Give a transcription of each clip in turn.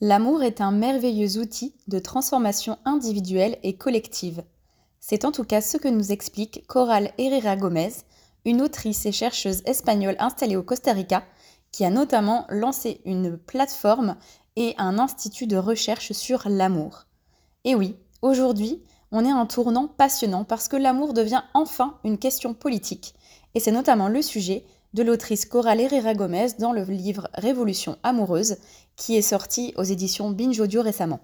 L'amour est un merveilleux outil de transformation individuelle et collective. C'est en tout cas ce que nous explique Coral Herrera Gomez, une autrice et chercheuse espagnole installée au Costa Rica, qui a notamment lancé une plateforme et un institut de recherche sur l'amour. Et oui, aujourd'hui, on est à un tournant passionnant parce que l'amour devient enfin une question politique, et c'est notamment le sujet de l'autrice Coral Herrera Gomez dans le livre Révolution amoureuse, qui est sorti aux éditions Binge Audio récemment.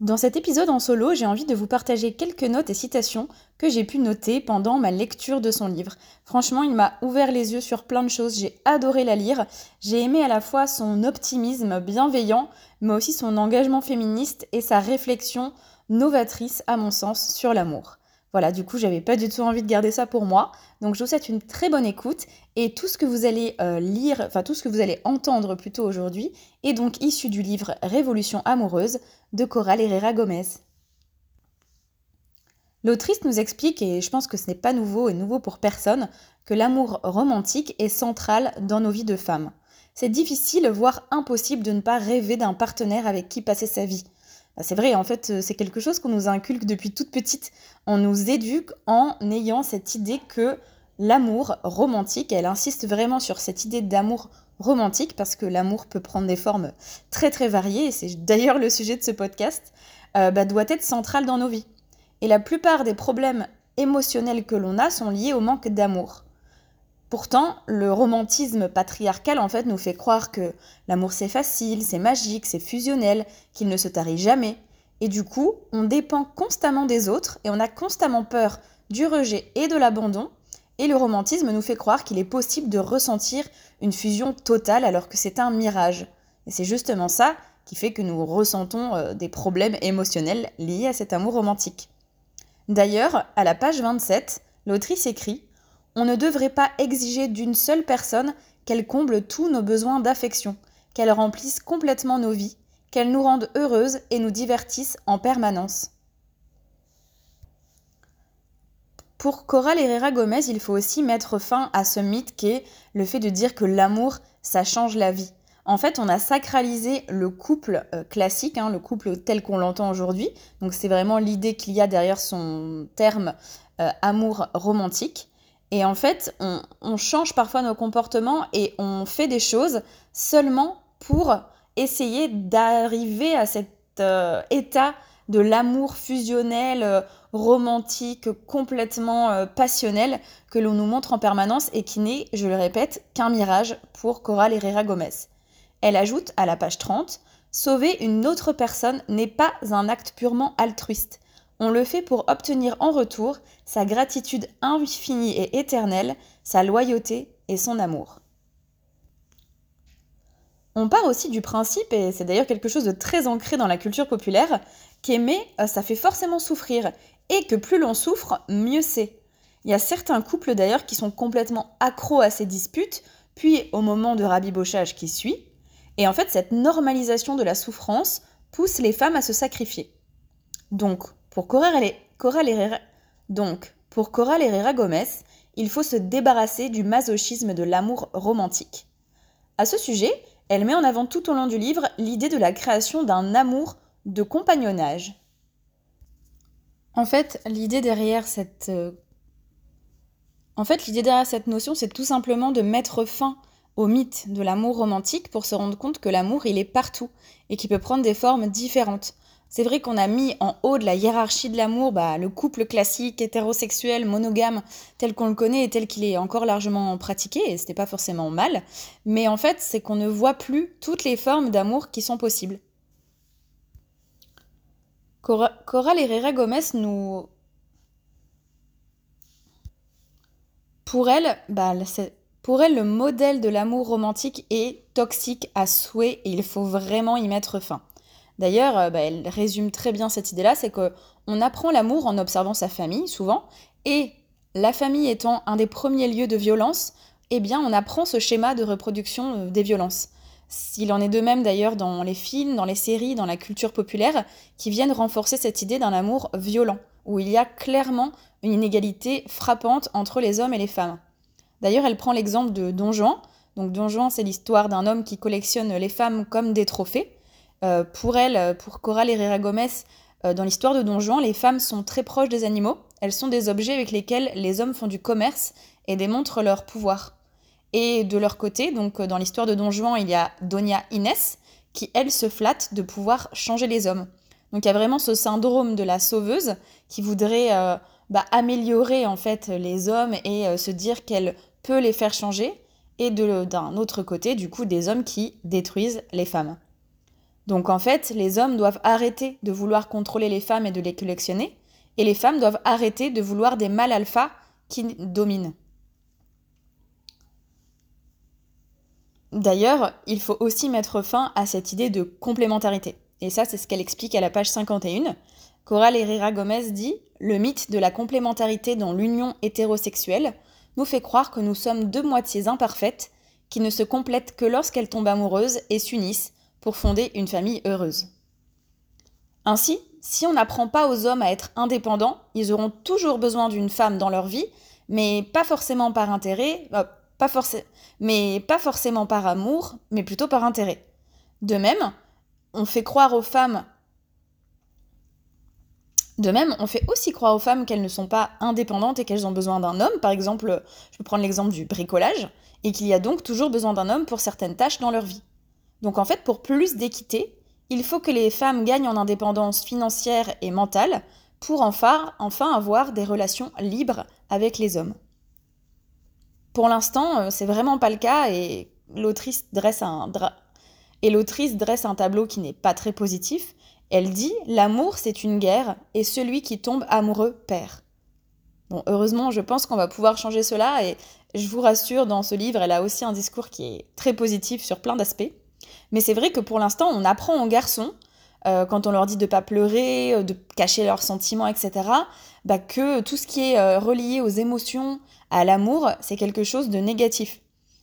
Dans cet épisode en solo, j'ai envie de vous partager quelques notes et citations que j'ai pu noter pendant ma lecture de son livre. Franchement, il m'a ouvert les yeux sur plein de choses, j'ai adoré la lire, j'ai aimé à la fois son optimisme bienveillant, mais aussi son engagement féministe et sa réflexion novatrice, à mon sens, sur l'amour. Voilà, du coup, j'avais pas du tout envie de garder ça pour moi. Donc, je vous souhaite une très bonne écoute et tout ce que vous allez euh, lire, enfin tout ce que vous allez entendre plutôt aujourd'hui, est donc issu du livre Révolution amoureuse de Coral Herrera Gomez. L'autrice nous explique, et je pense que ce n'est pas nouveau et nouveau pour personne, que l'amour romantique est central dans nos vies de femmes. C'est difficile, voire impossible de ne pas rêver d'un partenaire avec qui passer sa vie. Bah, c'est vrai, en fait, euh, c'est quelque chose qu'on nous inculque depuis toute petite. On nous éduque en ayant cette idée que l'amour romantique, elle insiste vraiment sur cette idée d'amour romantique parce que l'amour peut prendre des formes très très variées, et c'est d'ailleurs le sujet de ce podcast, euh, bah, doit être central dans nos vies. Et la plupart des problèmes émotionnels que l'on a sont liés au manque d'amour. Pourtant, le romantisme patriarcal en fait nous fait croire que l'amour c'est facile, c'est magique, c'est fusionnel, qu'il ne se tarit jamais. Et du coup, on dépend constamment des autres et on a constamment peur du rejet et de l'abandon. Et le romantisme nous fait croire qu'il est possible de ressentir une fusion totale alors que c'est un mirage. Et c'est justement ça qui fait que nous ressentons euh, des problèmes émotionnels liés à cet amour romantique. D'ailleurs, à la page 27, l'autrice écrit on ne devrait pas exiger d'une seule personne qu'elle comble tous nos besoins d'affection, qu'elle remplisse complètement nos vies, qu'elle nous rende heureuses et nous divertisse en permanence. Pour Coral Herrera Gomez, il faut aussi mettre fin à ce mythe qu'est le fait de dire que l'amour, ça change la vie. En fait, on a sacralisé le couple euh, classique, hein, le couple tel qu'on l'entend aujourd'hui. Donc c'est vraiment l'idée qu'il y a derrière son terme euh, amour romantique. Et en fait, on, change parfois nos comportements et on fait des choses seulement pour essayer d'arriver à cet euh, état de l'amour fusionnel, euh, romantique, complètement euh, passionnel que l'on nous montre en permanence et qui n'est, je le répète, qu'un mirage pour Coral Herrera Gomez. Elle ajoute à la page 30 Sauver une autre personne n'est pas un acte purement altruiste. On le fait pour obtenir en retour sa gratitude infinie et éternelle, sa loyauté et son amour. On part aussi du principe, et c'est d'ailleurs quelque chose de très ancré dans la culture populaire, qu'aimer, euh, ça fait forcément souffrir, et que plus l'on souffre, mieux c'est. Il y a certains couples d'ailleurs qui sont complètement accros à ces disputes, puis au moment de rabibochage qui suit, et en fait cette normalisation de la souffrance pousse les femmes à se sacrifier. Donc, pour Coral, Herrera, donc, pour Gomez, il faut se débarrasser du masochisme de l'amour romantique. À ce sujet, elle met en avant tout au long du livre l'idée de la création d'un amour de compagnonnage. En fait, l'idée derrière cette euh, en fait, l'idée derrière cette notion, c'est tout simplement de mettre fin au mythe de l'amour romantique pour se rendre compte que l'amour, il est partout et qu'il peut prendre des formes différentes. C'est vrai qu'on a mis en haut de la hiérarchie de l'amour bah, le couple classique, hétérosexuel, monogame, tel qu'on le connaît et tel qu'il est encore largement pratiqué, et c'était pas forcément mal. Mais en fait, c'est qu'on ne voit plus toutes les formes d'amour qui sont possibles. Coral Herrera Gomez nous. Pour elle, bah, pour elle, le modèle de l'amour romantique est toxique à souhait et il faut vraiment y mettre fin. D'ailleurs, euh, bah, elle résume très bien cette idée-là, c'est qu'on apprend l'amour en observant sa famille, souvent, et la famille étant un des premiers lieux de violence, eh bien, on apprend ce schéma de reproduction euh, des violences. Il en est de même d'ailleurs dans les films, dans les séries, dans la culture populaire, qui viennent renforcer cette idée d'un amour violent, où il y a clairement une inégalité frappante entre les hommes et les femmes. D'ailleurs, elle prend l'exemple de Don Juan, Donc Don Juan, c'est l'histoire d'un homme qui collectionne les femmes comme des trophées. Euh, pour elle, pour Coral Herrera Gomez, euh, dans l'histoire de Don Juan, les femmes sont très proches des animaux. Elles sont des objets avec lesquels les hommes font du commerce et démontrent leur pouvoir. Et de leur côté, donc dans l'histoire de Don Juan, il y a Doña Inès, qui elle se flatte de pouvoir changer les hommes. Donc il y a vraiment ce syndrome de la sauveuse qui voudrait euh, bah, améliorer en fait les hommes et euh, se dire qu'elle peut les faire changer. Et d'un autre côté, du coup, des hommes qui détruisent les femmes. Donc en fait, les hommes doivent arrêter de vouloir contrôler les femmes et de les collectionner, et les femmes doivent arrêter de vouloir des mâles alpha qui dominent. D'ailleurs, il faut aussi mettre fin à cette idée de complémentarité. Et ça, c'est ce qu'elle explique à la page 51. Coral Herrera Gomez dit Le mythe de la complémentarité dans l'union hétérosexuelle nous fait croire que nous sommes deux moitiés imparfaites qui ne se complètent que lorsqu'elles tombent amoureuses et s'unissent pour fonder une famille heureuse. Ainsi, si on n'apprend pas aux hommes à être indépendants, ils auront toujours besoin d'une femme dans leur vie, mais pas forcément par intérêt, euh, pas mais pas forcément par amour, mais plutôt par intérêt. De même, on fait croire aux femmes de même, on fait aussi croire aux femmes qu'elles ne sont pas indépendantes et qu'elles ont besoin d'un homme. Par exemple, je peux prendre l'exemple du bricolage, et qu'il y a donc toujours besoin d'un homme pour certaines tâches dans leur vie. Donc en fait, pour plus d'équité, il faut que les femmes gagnent en indépendance financière et mentale pour enfin, avoir des relations libres avec les hommes. Pour l'instant, euh, c'est vraiment pas le cas et l'autrice dresse un et l'autrice dresse un tableau qui n'est pas très positif. Elle dit L'amour, c'est une guerre, et celui qui tombe amoureux perd. Bon, heureusement, je pense qu'on va pouvoir changer cela, et je vous rassure, dans ce livre, elle a aussi un discours qui est très positif sur plein d'aspects. Mais c'est vrai que pour l'instant, on apprend aux garçons, euh, quand on leur dit de ne pas pleurer, euh, de cacher leurs sentiments, etc., bah, que tout ce qui est euh, relié aux émotions, à l'amour, c'est quelque chose de négatif.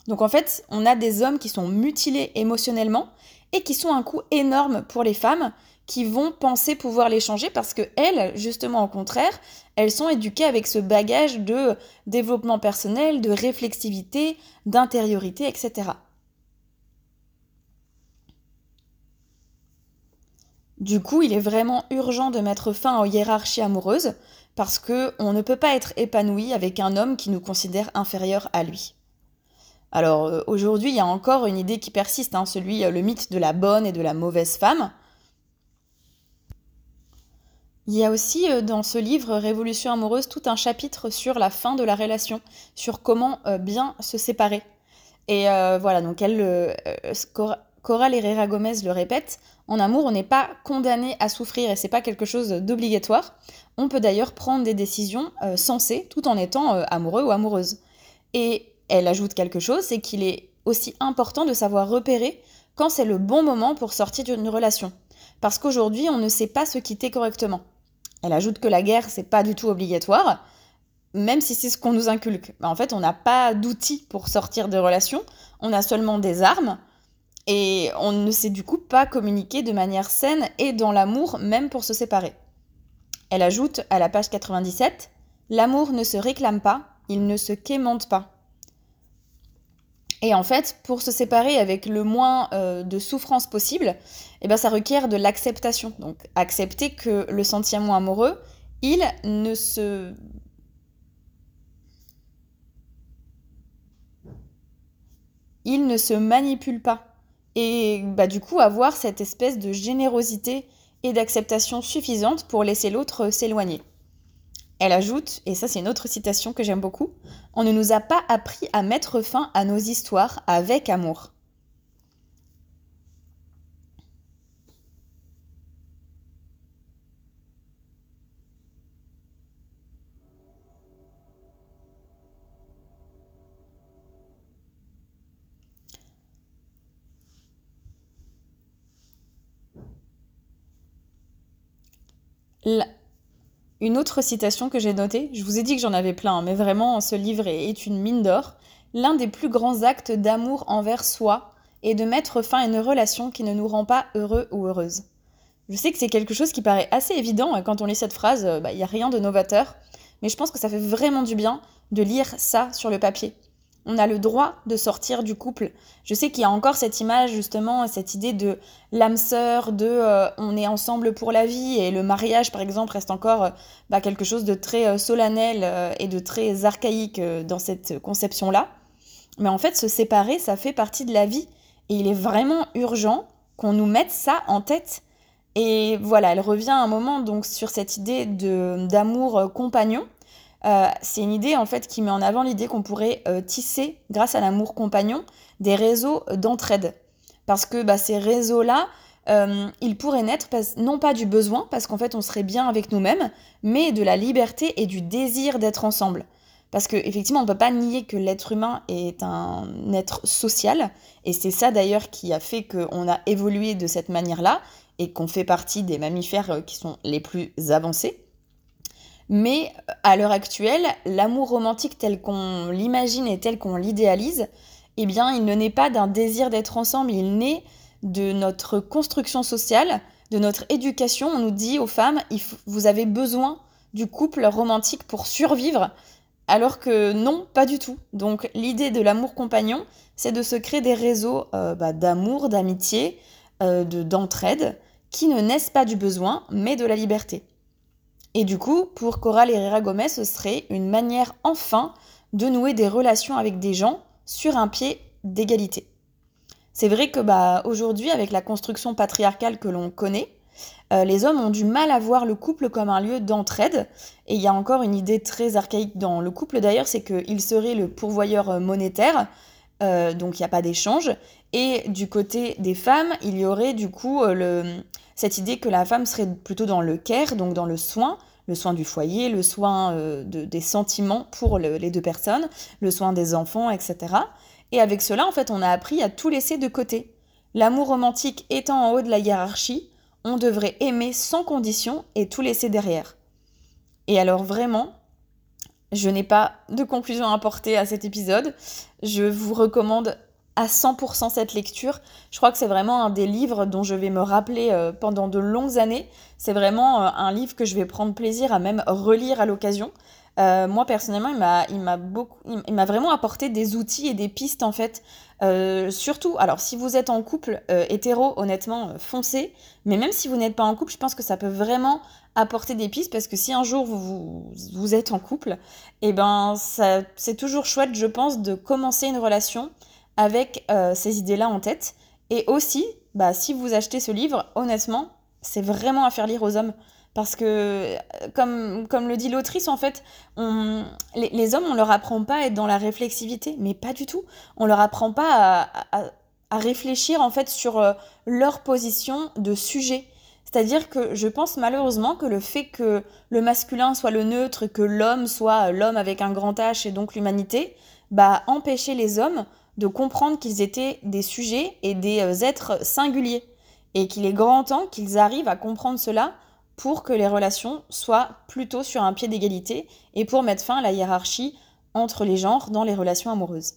Donc en fait, on a des hommes qui sont mutilés émotionnellement et qui sont un coût énorme pour les femmes qui vont penser pouvoir les changer parce que elles, justement au contraire, elles sont éduquées avec ce bagage de développement personnel, de réflexivité, d'intériorité, etc. Du coup, il est vraiment urgent de mettre fin aux hiérarchies amoureuses parce que on ne peut pas être épanoui avec un homme qui nous considère inférieur à lui. Alors euh, aujourd'hui, il y a encore une idée qui persiste, hein, celui, euh, le mythe de la bonne et de la mauvaise femme. Il y a aussi euh, dans ce livre Révolution amoureuse tout un chapitre sur la fin de la relation, sur comment bien se séparer. Et voilà, donc elle, Coral Herrera Gomez le répète, en amour, on n'est pas condamné à souffrir et c'est pas quelque chose d'obligatoire. On peut d'ailleurs prendre des décisions euh, sensées tout en étant euh, amoureux ou amoureuse. Et elle ajoute quelque chose, c'est qu'il est aussi important de savoir repérer quand c'est le bon moment pour sortir d'une relation. Parce qu'aujourd'hui, on ne sait pas se quitter correctement. Elle ajoute que la guerre, c'est pas du tout obligatoire, même si c'est ce qu'on nous inculque. En fait, on n'a pas d'outils pour sortir des relations, on a seulement des armes et on ne sait du coup pas communiquer de manière saine et dans l'amour, même pour se séparer. Elle ajoute à la page 97 L'amour ne se réclame pas, il ne se quémente pas. Et en fait, pour se séparer avec le moins euh, de souffrance possible, eh ben, ça requiert de l'acceptation. Donc accepter que le sentiment amoureux, il ne se il ne se manipule pas et bah, du coup avoir cette espèce de générosité et d'acceptation suffisante pour laisser l'autre s'éloigner. Elle ajoute, et ça c'est une autre citation que j'aime beaucoup, On ne nous a pas appris à mettre fin à nos histoires avec amour. Une autre citation que j'ai notée, je vous ai dit que j'en avais plein, hein, mais vraiment ce livre est une mine d'or. L'un des plus grands actes d'amour envers soi est de mettre fin à une relation qui ne nous rend pas heureux ou heureuse. Je sais que c'est quelque chose qui paraît assez évident, hein, quand on lit cette phrase, bah, il n'y a rien de novateur, mais je pense que ça fait vraiment du bien de lire ça sur le papier. On a le droit de sortir du couple. Je sais qu'il y a encore cette image, justement, cette idée de l'âme sœur, de euh, on est ensemble pour la vie, et le mariage, par exemple, reste encore euh, bah, quelque chose de très euh, solennel et de très archaïque dans cette conception-là. Mais en fait, se séparer, ça fait partie de la vie. Et il est vraiment urgent qu'on nous mette ça en tête. Et voilà, elle revient un moment donc sur cette idée d'amour compagnon. Euh, c'est une idée en fait qui met en avant l'idée qu'on pourrait euh, tisser, grâce à l'amour compagnon, des réseaux d'entraide. Parce que bah, ces réseaux-là, euh, ils pourraient naître non pas du besoin, parce qu'en fait on serait bien avec nous-mêmes, mais de la liberté et du désir d'être ensemble. Parce qu'effectivement, on ne peut pas nier que l'être humain est un être social, et c'est ça d'ailleurs qui a fait qu'on a évolué de cette manière-là, et qu'on fait partie des mammifères qui sont les plus avancés. Mais à l'heure actuelle, l'amour romantique tel qu'on l'imagine et tel qu'on l'idéalise, eh bien, il ne naît pas d'un désir d'être ensemble, il naît de notre construction sociale, de notre éducation. On nous dit aux femmes, vous avez besoin du couple romantique pour survivre, alors que non, pas du tout. Donc l'idée de l'amour compagnon, c'est de se créer des réseaux euh, bah, d'amour, d'amitié, euh, d'entraide, qui ne naissent pas du besoin, mais de la liberté. Et du coup, pour Coral Herrera Gomez, ce serait une manière enfin de nouer des relations avec des gens sur un pied d'égalité. C'est vrai que bah, aujourd'hui, avec la construction patriarcale que l'on connaît, euh, les hommes ont du mal à voir le couple comme un lieu d'entraide. Et il y a encore une idée très archaïque dans le couple d'ailleurs, c'est qu'il serait le pourvoyeur euh, monétaire, euh, donc il n'y a pas d'échange. Et du côté des femmes, il y aurait du coup le, cette idée que la femme serait plutôt dans le care, donc dans le soin, le soin du foyer, le soin euh, des sentiments pour les deux personnes, le soin des enfants, etc. Et avec cela, en fait, on a appris à tout laisser de côté. L'amour romantique étant en haut de la hiérarchie, on devrait aimer sans condition et tout laisser derrière. Et alors vraiment, je n'ai pas de conclusion à apporter à cet épisode. Je vous recommande à 100% cette lecture. Je crois que c'est vraiment un des livres dont je vais me rappeler euh, pendant de longues années. C'est vraiment euh, un livre que je vais prendre plaisir à même relire à l'occasion. Euh, moi personnellement, il m'a, beaucoup, il m'a vraiment apporté des outils et des pistes en fait. surtout, alors si vous êtes en couple hétéro, honnêtement, foncez. Mais même si vous n'êtes pas en couple, je pense que ça peut vraiment apporter des pistes parce que si un jour vous, vous, êtes en couple, et eh ben c'est toujours chouette, je pense, de commencer une relation avec euh, ces idées-là en tête. Et aussi, bah, si vous achetez ce livre, honnêtement, c'est vraiment à faire lire aux hommes. Parce que, euh, comme, comme le dit l'autrice, en fait, on, les, hommes, on leur apprend pas à être dans la réflexivité, mais pas du tout. On leur apprend pas à, à, réfléchir, en fait, sur euh, leur position de sujet. C'est-à-dire que je pense malheureusement que le fait que le masculin soit le neutre, que l'homme soit l'homme avec un grand H et donc l'humanité, bah empêcher les hommes de comprendre qu'ils étaient des sujets et des euh, êtres singuliers, et qu'il est grand temps qu'ils arrivent à comprendre cela pour que les relations soient plutôt sur un pied d'égalité et pour mettre fin à la hiérarchie entre les genres dans les relations amoureuses.